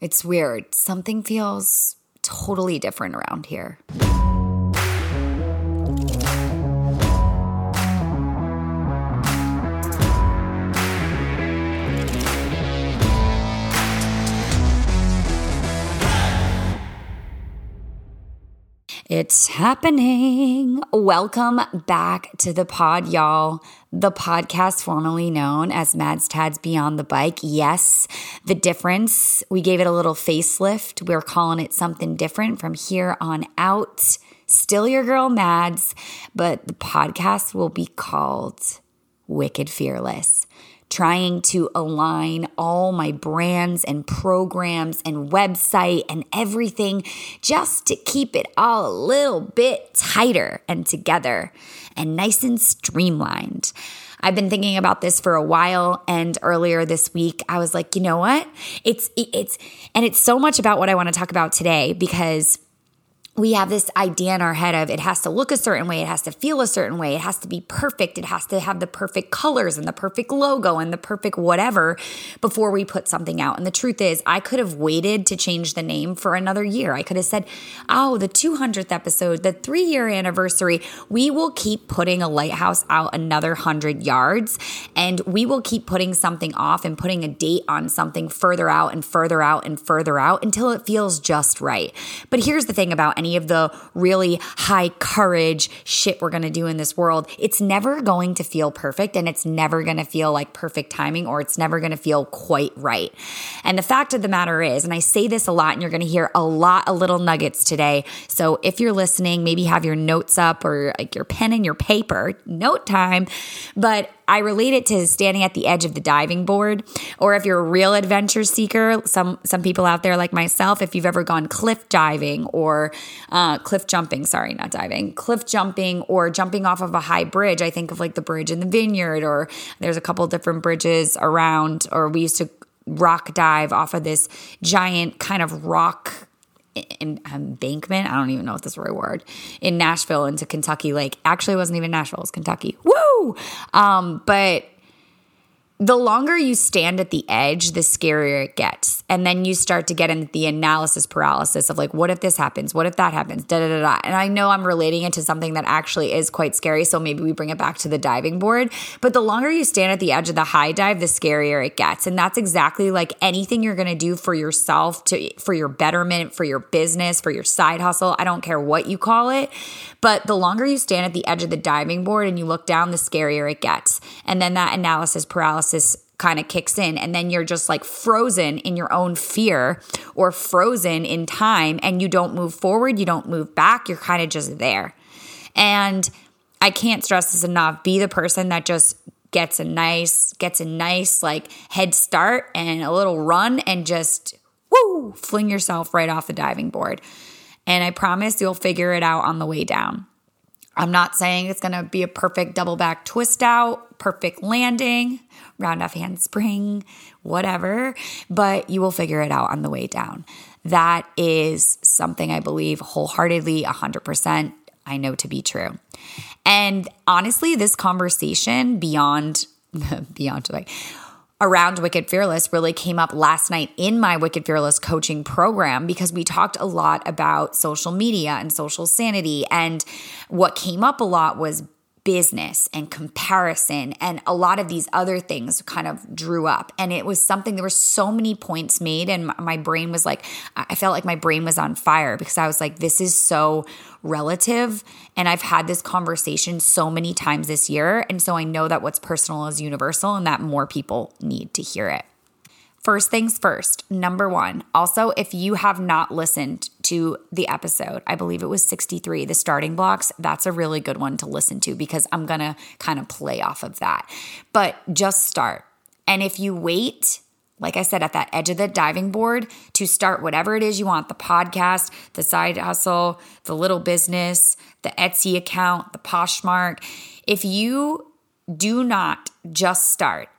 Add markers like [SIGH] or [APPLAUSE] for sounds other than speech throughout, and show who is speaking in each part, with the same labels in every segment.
Speaker 1: It's weird. Something feels totally different around here. It's happening. Welcome back to the pod, y'all. The podcast formerly known as Mads Tads Beyond the Bike. Yes, the difference. We gave it a little facelift. We're calling it something different from here on out. Still your girl, Mads, but the podcast will be called Wicked Fearless trying to align all my brands and programs and website and everything just to keep it all a little bit tighter and together and nice and streamlined. I've been thinking about this for a while and earlier this week I was like, you know what? It's it's and it's so much about what I want to talk about today because we have this idea in our head of it has to look a certain way, it has to feel a certain way, it has to be perfect, it has to have the perfect colors and the perfect logo and the perfect whatever before we put something out. And the truth is, I could have waited to change the name for another year. I could have said, oh, the 200th episode, the three year anniversary, we will keep putting a lighthouse out another 100 yards and we will keep putting something off and putting a date on something further out and further out and further out until it feels just right. But here's the thing about any of the really high courage shit we're going to do in this world, it's never going to feel perfect and it's never going to feel like perfect timing or it's never going to feel quite right. And the fact of the matter is, and I say this a lot and you're going to hear a lot of little nuggets today. So if you're listening, maybe have your notes up or like your pen and your paper, note time. But I relate it to standing at the edge of the diving board, or if you're a real adventure seeker, some some people out there like myself, if you've ever gone cliff diving or uh, cliff jumping, sorry, not diving, cliff jumping or jumping off of a high bridge. I think of like the bridge in the vineyard, or there's a couple different bridges around, or we used to rock dive off of this giant kind of rock embankment. I don't even know if that's the right word in Nashville into Kentucky Like Actually, it wasn't even Nashville; it was Kentucky. Woo! Um, but the longer you stand at the edge, the scarier it gets. And then you start to get into the analysis paralysis of like, what if this happens? What if that happens? Da da da da. And I know I'm relating it to something that actually is quite scary. So maybe we bring it back to the diving board. But the longer you stand at the edge of the high dive, the scarier it gets. And that's exactly like anything you're going to do for yourself, to for your betterment, for your business, for your side hustle. I don't care what you call it. But the longer you stand at the edge of the diving board and you look down, the scarier it gets. And then that analysis paralysis kind of kicks in and then you're just like frozen in your own fear or frozen in time and you don't move forward, you don't move back, you're kind of just there. And I can't stress this enough. Be the person that just gets a nice gets a nice like head start and a little run and just woo, fling yourself right off the diving board. And I promise you'll figure it out on the way down. I'm not saying it's going to be a perfect double back twist out, perfect landing, round off handspring, whatever, but you will figure it out on the way down. That is something I believe wholeheartedly, 100%, I know to be true. And honestly, this conversation beyond, [LAUGHS] beyond like, around Wicked Fearless really came up last night in my Wicked Fearless coaching program because we talked a lot about social media and social sanity. And what came up a lot was business and comparison and a lot of these other things kind of drew up. And it was something there were so many points made and my brain was like i felt like my brain was on fire because i was like this is so relative. And i've had this conversation so many times this year. And so i know that what's personal is universal and that more people need to hear it First things first, number one. Also, if you have not listened to the episode, I believe it was 63, the starting blocks, that's a really good one to listen to because I'm going to kind of play off of that. But just start. And if you wait, like I said, at that edge of the diving board to start whatever it is you want the podcast, the side hustle, the little business, the Etsy account, the Poshmark. If you do not just start,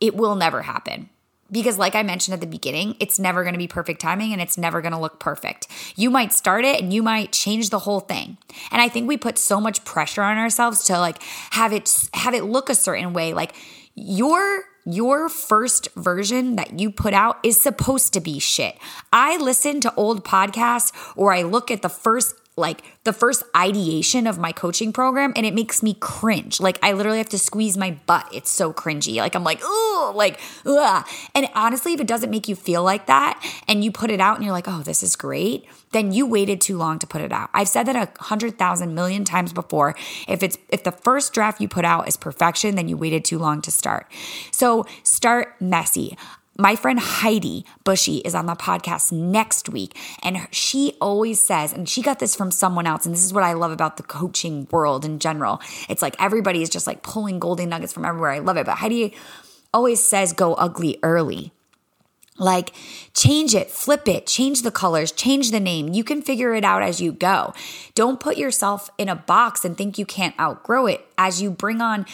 Speaker 1: it will never happen because like i mentioned at the beginning it's never going to be perfect timing and it's never going to look perfect. You might start it and you might change the whole thing. And i think we put so much pressure on ourselves to like have it have it look a certain way. Like your your first version that you put out is supposed to be shit. I listen to old podcasts or I look at the first like the first ideation of my coaching program and it makes me cringe. Like I literally have to squeeze my butt. It's so cringy. Like I'm like, oh, like, ugh. And honestly, if it doesn't make you feel like that and you put it out and you're like, oh, this is great, then you waited too long to put it out. I've said that a hundred thousand million times before. If it's if the first draft you put out is perfection, then you waited too long to start. So start messy my friend Heidi Bushy is on the podcast next week. And she always says, and she got this from someone else. And this is what I love about the coaching world in general. It's like everybody is just like pulling golden nuggets from everywhere. I love it. But Heidi always says, go ugly early. Like, change it, flip it, change the colors, change the name. You can figure it out as you go. Don't put yourself in a box and think you can't outgrow it as you bring on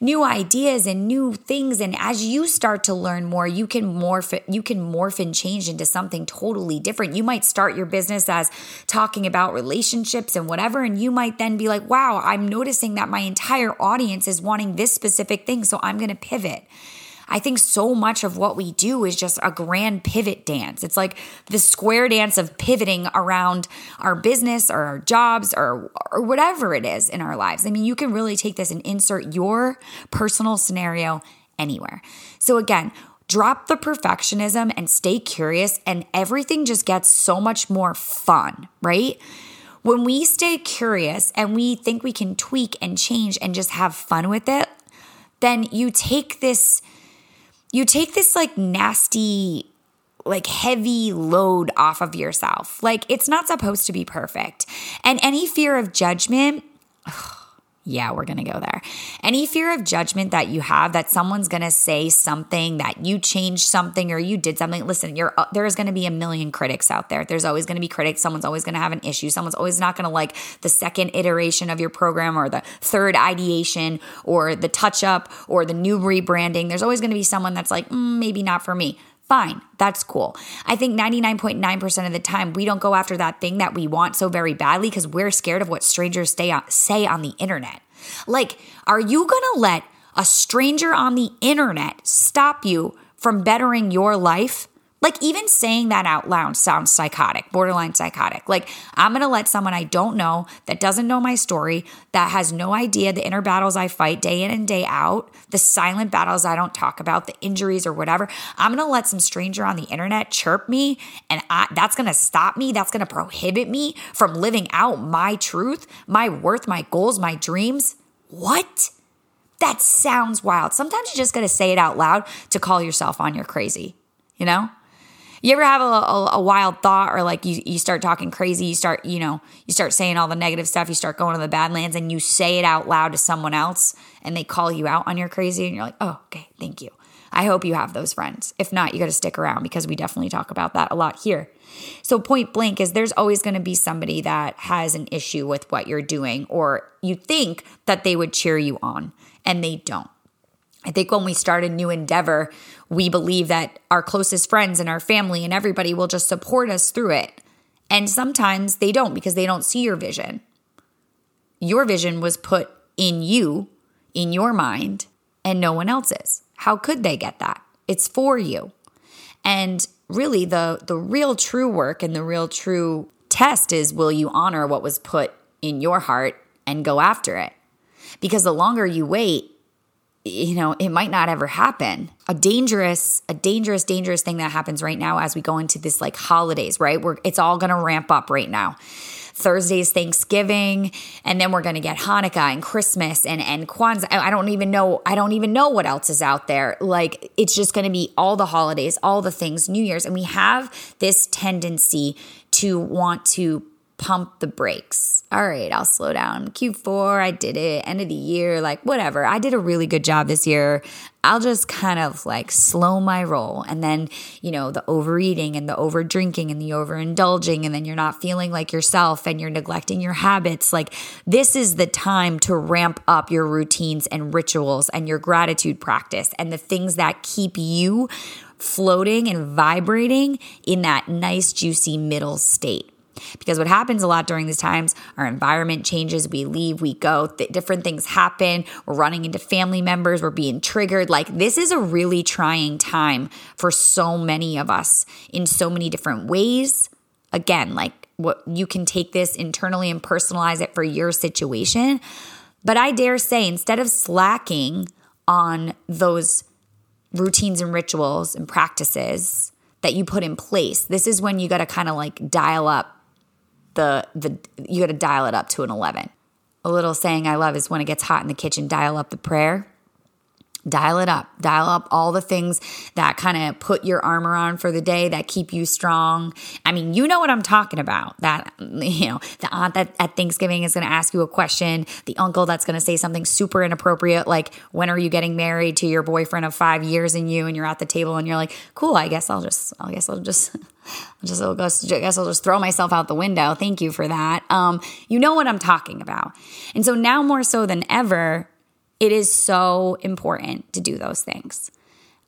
Speaker 1: new ideas and new things. And as you start to learn more, you can morph, you can morph and change into something totally different. You might start your business as talking about relationships and whatever. And you might then be like, wow, I'm noticing that my entire audience is wanting this specific thing. So I'm going to pivot. I think so much of what we do is just a grand pivot dance. It's like the square dance of pivoting around our business or our jobs or, or whatever it is in our lives. I mean, you can really take this and insert your personal scenario anywhere. So, again, drop the perfectionism and stay curious, and everything just gets so much more fun, right? When we stay curious and we think we can tweak and change and just have fun with it, then you take this you take this like nasty like heavy load off of yourself. Like it's not supposed to be perfect. And any fear of judgment, ugh, yeah, we're going to go there. Any fear of judgment that you have that someone's going to say something that you changed something or you did something, listen, you're uh, there's going to be a million critics out there. There's always going to be critics. Someone's always going to have an issue. Someone's always not going to like the second iteration of your program or the third ideation or the touch up or the new rebranding. There's always going to be someone that's like, mm, maybe not for me. Fine, that's cool. I think 99.9% of the time, we don't go after that thing that we want so very badly because we're scared of what strangers on, say on the internet. Like, are you gonna let a stranger on the internet stop you from bettering your life? Like, even saying that out loud sounds psychotic, borderline psychotic. Like, I'm gonna let someone I don't know, that doesn't know my story, that has no idea the inner battles I fight day in and day out, the silent battles I don't talk about, the injuries or whatever. I'm gonna let some stranger on the internet chirp me, and I, that's gonna stop me. That's gonna prohibit me from living out my truth, my worth, my goals, my dreams. What? That sounds wild. Sometimes you just gotta say it out loud to call yourself on you're crazy, you know? You ever have a, a, a, wild thought or like you, you start talking crazy, you start, you know, you start saying all the negative stuff, you start going to the badlands and you say it out loud to someone else and they call you out on your crazy and you're like, oh, okay, thank you. I hope you have those friends. If not, you got to stick around because we definitely talk about that a lot here. So, point blank is there's always going to be somebody that has an issue with what you're doing, or you think that they would cheer you on and they don't. I think when we start a new endeavor, we believe that our closest friends and our family and everybody will just support us through it. And sometimes they don't because they don't see your vision. Your vision was put in you, in your mind, and no one else's. How could they get that? It's for you. And really the the real true work and the real true test is will you honor what was put in your heart and go after it? Because the longer you wait, you know, it might not ever happen. A dangerous, a dangerous, dangerous thing that happens right now as we go into this like holidays, right? Where it's all going to ramp up right now. Thursday's Thanksgiving, and then we're going to get Hanukkah and Christmas and and Kwanzaa. I don't even know. I don't even know what else is out there. Like it's just going to be all the holidays, all the things, New Year's, and we have this tendency to want to pump the brakes. All right, I'll slow down. Q4, I did it. End of the year, like whatever. I did a really good job this year. I'll just kind of like slow my roll. And then, you know, the overeating and the over drinking and the overindulging, and then you're not feeling like yourself and you're neglecting your habits. Like, this is the time to ramp up your routines and rituals and your gratitude practice and the things that keep you floating and vibrating in that nice, juicy middle state. Because what happens a lot during these times, our environment changes, we leave, we go, th- different things happen, we're running into family members, we're being triggered. Like, this is a really trying time for so many of us in so many different ways. Again, like, what you can take this internally and personalize it for your situation. But I dare say, instead of slacking on those routines and rituals and practices that you put in place, this is when you got to kind of like dial up the the you got to dial it up to an 11. A little saying I love is when it gets hot in the kitchen, dial up the prayer dial it up dial up all the things that kind of put your armor on for the day that keep you strong i mean you know what i'm talking about that you know the aunt that at thanksgiving is going to ask you a question the uncle that's going to say something super inappropriate like when are you getting married to your boyfriend of five years and you and you're at the table and you're like cool i guess i'll just i guess i'll just [LAUGHS] just I'll I guess I'll just throw myself out the window. Thank you for that. Um, you know what I'm talking about. And so now more so than ever, it is so important to do those things,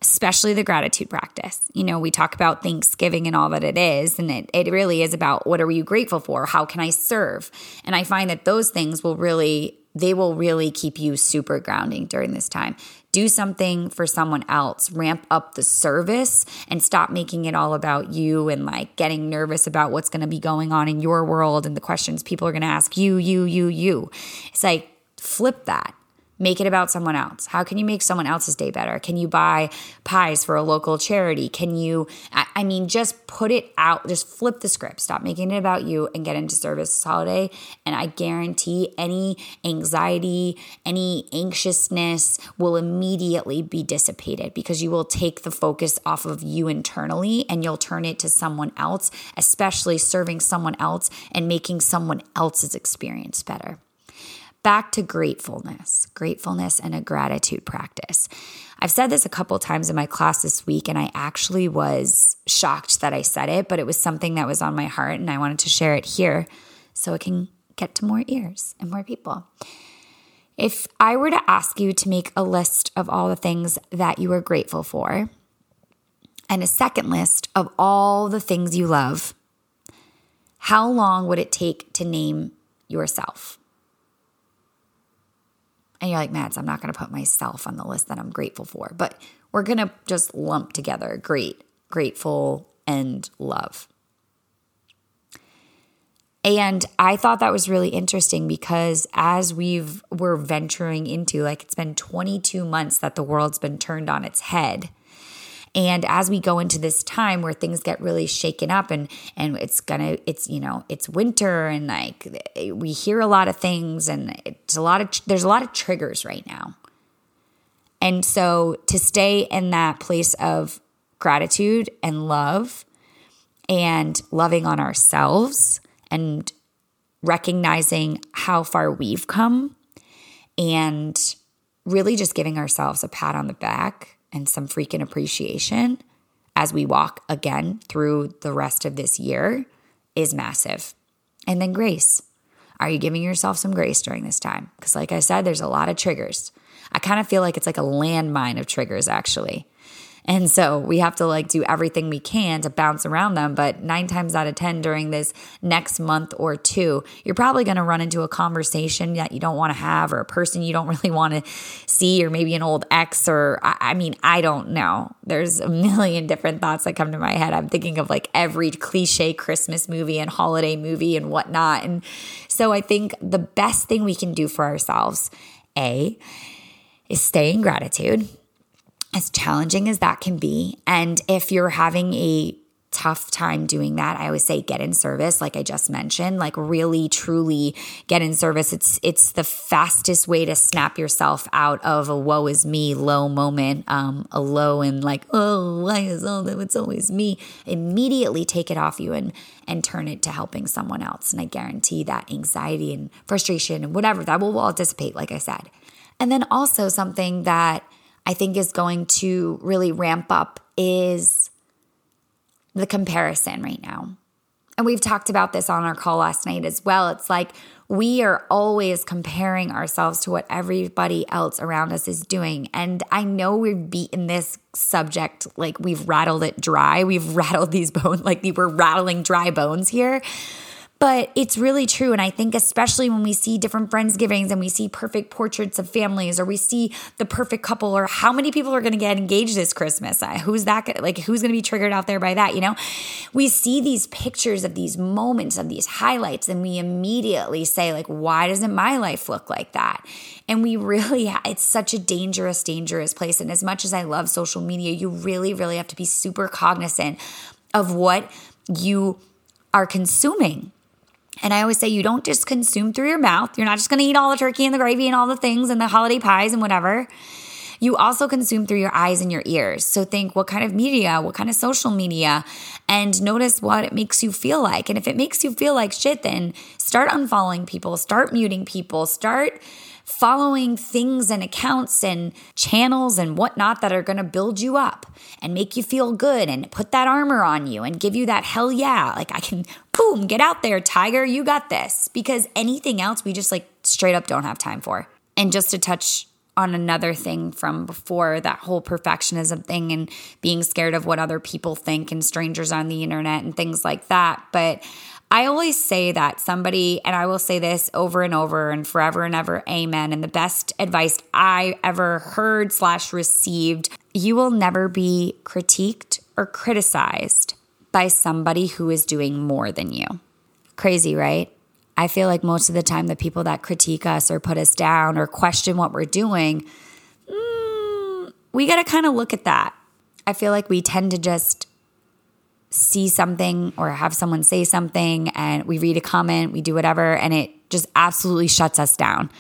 Speaker 1: especially the gratitude practice. You know, we talk about Thanksgiving and all that it is, and it, it really is about what are you grateful for? How can I serve? And I find that those things will really, they will really keep you super grounding during this time. Do something for someone else, ramp up the service and stop making it all about you and like getting nervous about what's going to be going on in your world and the questions people are going to ask you, you, you, you. It's like flip that Make it about someone else. How can you make someone else's day better? Can you buy pies for a local charity? Can you, I mean, just put it out, just flip the script. Stop making it about you and get into service this holiday. And I guarantee any anxiety, any anxiousness will immediately be dissipated because you will take the focus off of you internally and you'll turn it to someone else, especially serving someone else and making someone else's experience better back to gratefulness, gratefulness and a gratitude practice. I've said this a couple times in my class this week, and I actually was shocked that I said it, but it was something that was on my heart, and I wanted to share it here so it can get to more ears and more people. If I were to ask you to make a list of all the things that you are grateful for, and a second list of all the things you love, how long would it take to name yourself? And you're like, Mads, I'm not going to put myself on the list that I'm grateful for, but we're going to just lump together great, grateful, and love. And I thought that was really interesting because as we've we're venturing into like it's been 22 months that the world's been turned on its head and as we go into this time where things get really shaken up and and it's gonna it's you know it's winter and like we hear a lot of things and it's a lot of there's a lot of triggers right now. And so to stay in that place of gratitude and love and loving on ourselves and recognizing how far we've come and really just giving ourselves a pat on the back and some freaking appreciation as we walk again through the rest of this year is massive. And then grace. Are you giving yourself some grace during this time? Because, like I said, there's a lot of triggers. I kind of feel like it's like a landmine of triggers, actually. And so we have to like do everything we can to bounce around them. But nine times out of 10 during this next month or two, you're probably going to run into a conversation that you don't want to have or a person you don't [LAUGHS] really want to see, or maybe an old ex, or I, I mean, I don't know. There's a million different thoughts that come to my head. I'm thinking of like every cliche Christmas movie and holiday movie and whatnot. And so I think the best thing we can do for ourselves, A, is stay in gratitude as challenging as that can be. And if you're having a tough time doing that i always say get in service like i just mentioned like really truly get in service. It's it's the fastest way to snap yourself out of a woe is me low moment um a low and like oh why is all that it's always me immediately take it off you and and turn it to helping someone else. And i guarantee that anxiety and frustration and whatever that will all dissipate like i said. And then also something that I think is going to really ramp up is the comparison right now. And we've talked about this on our call last night as well. It's like we are always comparing ourselves to what everybody else around us is doing. And I know we've beaten this subject like we've rattled it dry. We've [LAUGHS] rattled these bones like we were rattling dry bones here. But it's really true. And I think, especially when we see different Friendsgivings and we see perfect portraits of families or we see the perfect couple or how many people are going to get engaged this Christmas. Uh, who's that? Like, who's going to be triggered out there by that? You know, we see these pictures of these moments, of these highlights, and we immediately say, like, why doesn't my life look like that? And we really, [LAUGHS] it's such a dangerous, dangerous place. And as much as I love social media, you really, really have to be super cognizant of what you are consuming and I always say you don't just consume through your mouth. You're not just going to eat all the turkey and the gravy and all the things and the holiday pies and whatever. You also consume through your eyes and your ears. So think what kind of media, what kind of social media, and notice what it makes you feel like. And if it makes you feel like shit, then start unfollowing people, start muting people, start following things and accounts and channels and whatnot that are going to build you up and make you feel good and put that armor on you and give you that hell yeah. Like, I can, boom, get out there, Tiger, you got this. Because anything else, we just like straight up don't have time for. And just to touch on another thing from before that whole perfectionism thing and being scared of what other people think and strangers on the internet and things like that. But I always say that somebody, and I will say this over and over and forever and ever, amen. And the best advice I ever heard slash received you will never be critiqued or criticized by somebody who is doing more than you. Crazy, right? I feel like most of the time, the people that critique us or put us down or question what we're doing, mm, we got to kind of look at that. I feel like we tend to just see something or have someone say something and we read a comment, we do whatever, and it just absolutely shuts us down.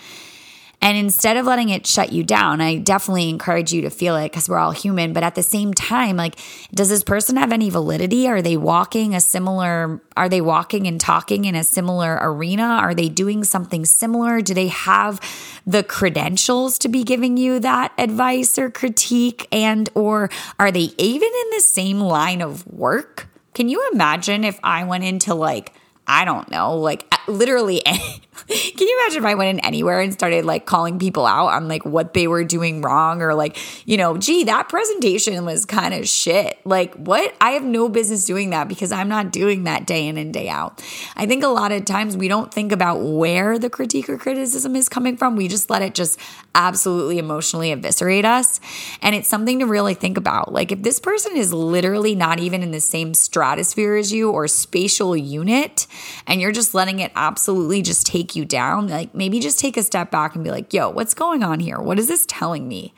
Speaker 1: And instead of letting it shut you down, I definitely encourage you to feel it because we're all human. But at the same time, like, does this person have any validity? Are they walking a similar, are they walking and talking in a similar arena? Are they doing something similar? Do they have the credentials to be giving you that advice or critique? And, or are they even in the same line of work? Can you imagine if I went into like, I don't know, like literally [LAUGHS] [LAUGHS] can you imagine if I went in anywhere and started like calling people out on like what they were doing wrong or like, you know, gee, that presentation was kind of shit. Like, what? I have no business doing that because I'm not doing that day in and day out. I think a lot of times we don't think about where the critique or criticism is coming from. We just let it just absolutely emotionally eviscerate us. And it's something to really think about. Like, if this person is literally not even in the same stratosphere as you or spatial unit, and you're just letting it absolutely just take you down, like maybe just take a step back and be like, yo, what's going on here? What is this telling me?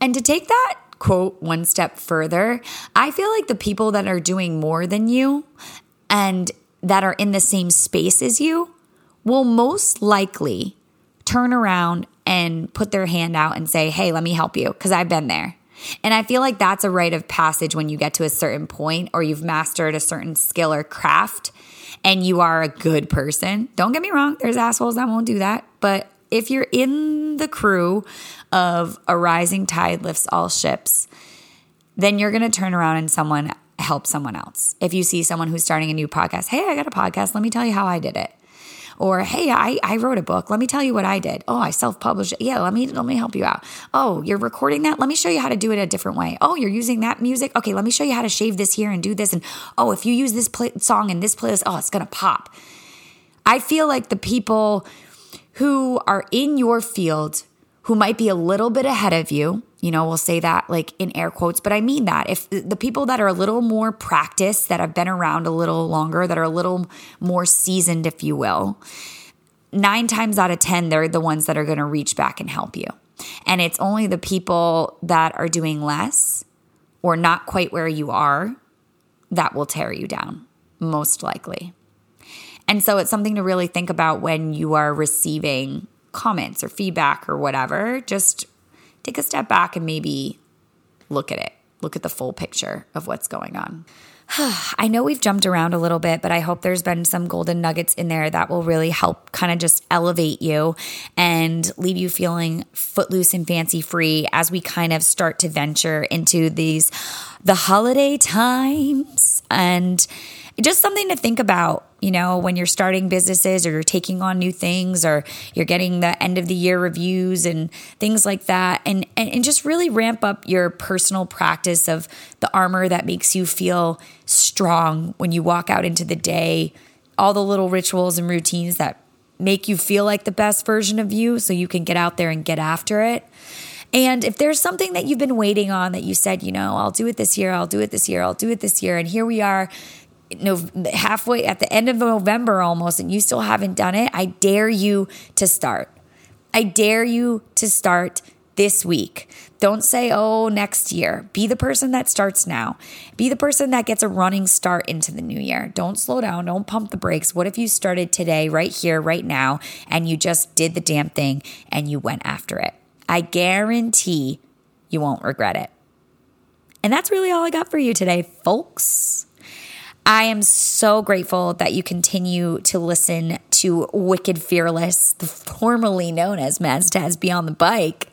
Speaker 1: And to take that quote one step further, I feel like the people that are doing more than you and that are in the same space as you will most likely turn around and put their hand out and say, Hey, let me help you because I've been there. And I feel like that's a rite of passage when you get to a certain point or you've mastered a certain skill or craft and you are a good person. Don't get me wrong, there's assholes that won't do that. But if you're in the crew of a rising tide lifts all ships, then you're going to turn around and someone help someone else. If you see someone who's starting a new podcast, hey, I got a podcast, let me tell you how I did it. Or hey, I, I wrote a book. Let me tell you what I did. Oh, I self-published it. Yeah, let me let me help you out. Oh, you're recording that? Let me show you how to do it a different way. Oh, you're using that music? Okay, let me show you how to shave this here and do this. And oh, if you use this play- song in this playlist, oh, it's gonna pop. I feel like the people who are in your field who might be a little bit ahead of you, you know, we'll say that like in air quotes, but I mean that. If the people that are a little more practiced, that have been around a little longer, that are a little more seasoned, if you will, nine times out of 10, they're the ones that are going to reach back and help you. And it's only the people that are doing less or not quite where you are that will tear you down, most likely. And so it's something to really think about when you are receiving comments or feedback or whatever. Just take a step back and maybe look at it, look at the full picture of what's going on. [SIGHS] I know we've jumped around a little bit, but I hope there's been some golden nuggets in there that will really help kind of just elevate you and leave you feeling footloose and fancy free as we kind of start to venture into these the holiday times and just something to think about, you know, when you're starting businesses or you're taking on new things or you're getting the end of the year reviews and things like that. And, and, and just really ramp up your personal practice of the armor that makes you feel strong when you walk out into the day all the little rituals and routines that make you feel like the best version of you so you can get out there and get after it. And if there's something that you've been waiting on that you said, you know, I'll do it this year, I'll do it this year, I'll do it this year, and here we are halfway at the end of November almost, and you still haven't done it, I dare you to start. I dare you to start this week. Don't say, oh, next year. Be the person that starts now. Be the person that gets a running start into the new year. Don't slow down. Don't pump the brakes. What if you started today, right here, right now, and you just did the damn thing and you went after it? I guarantee you won't regret it. And that's really all I got for you today, folks. I am so grateful that you continue to listen to Wicked Fearless, formerly known as Taz Beyond the Bike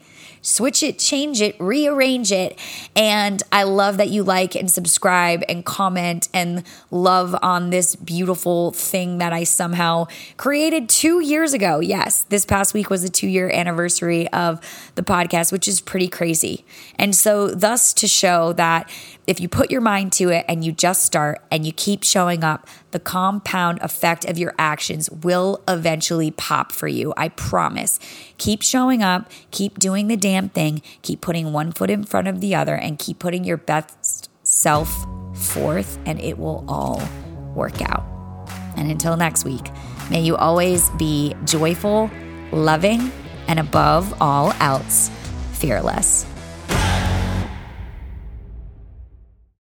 Speaker 1: switch it, change it, rearrange it. And I love that you like and subscribe and comment and love on this beautiful thing that I somehow created two years ago. Yes, this past week was the two year anniversary of the podcast, which is pretty crazy. And so, thus, to show that if you put your mind to it and you just start and you keep showing up, the compound effect of your actions will eventually pop for you. I promise. Keep showing up, keep doing the damn thing, keep putting one foot in front of the other, and keep putting your best self forth, and it will all work out. And until next week, may you always be joyful, loving, and above all else, fearless.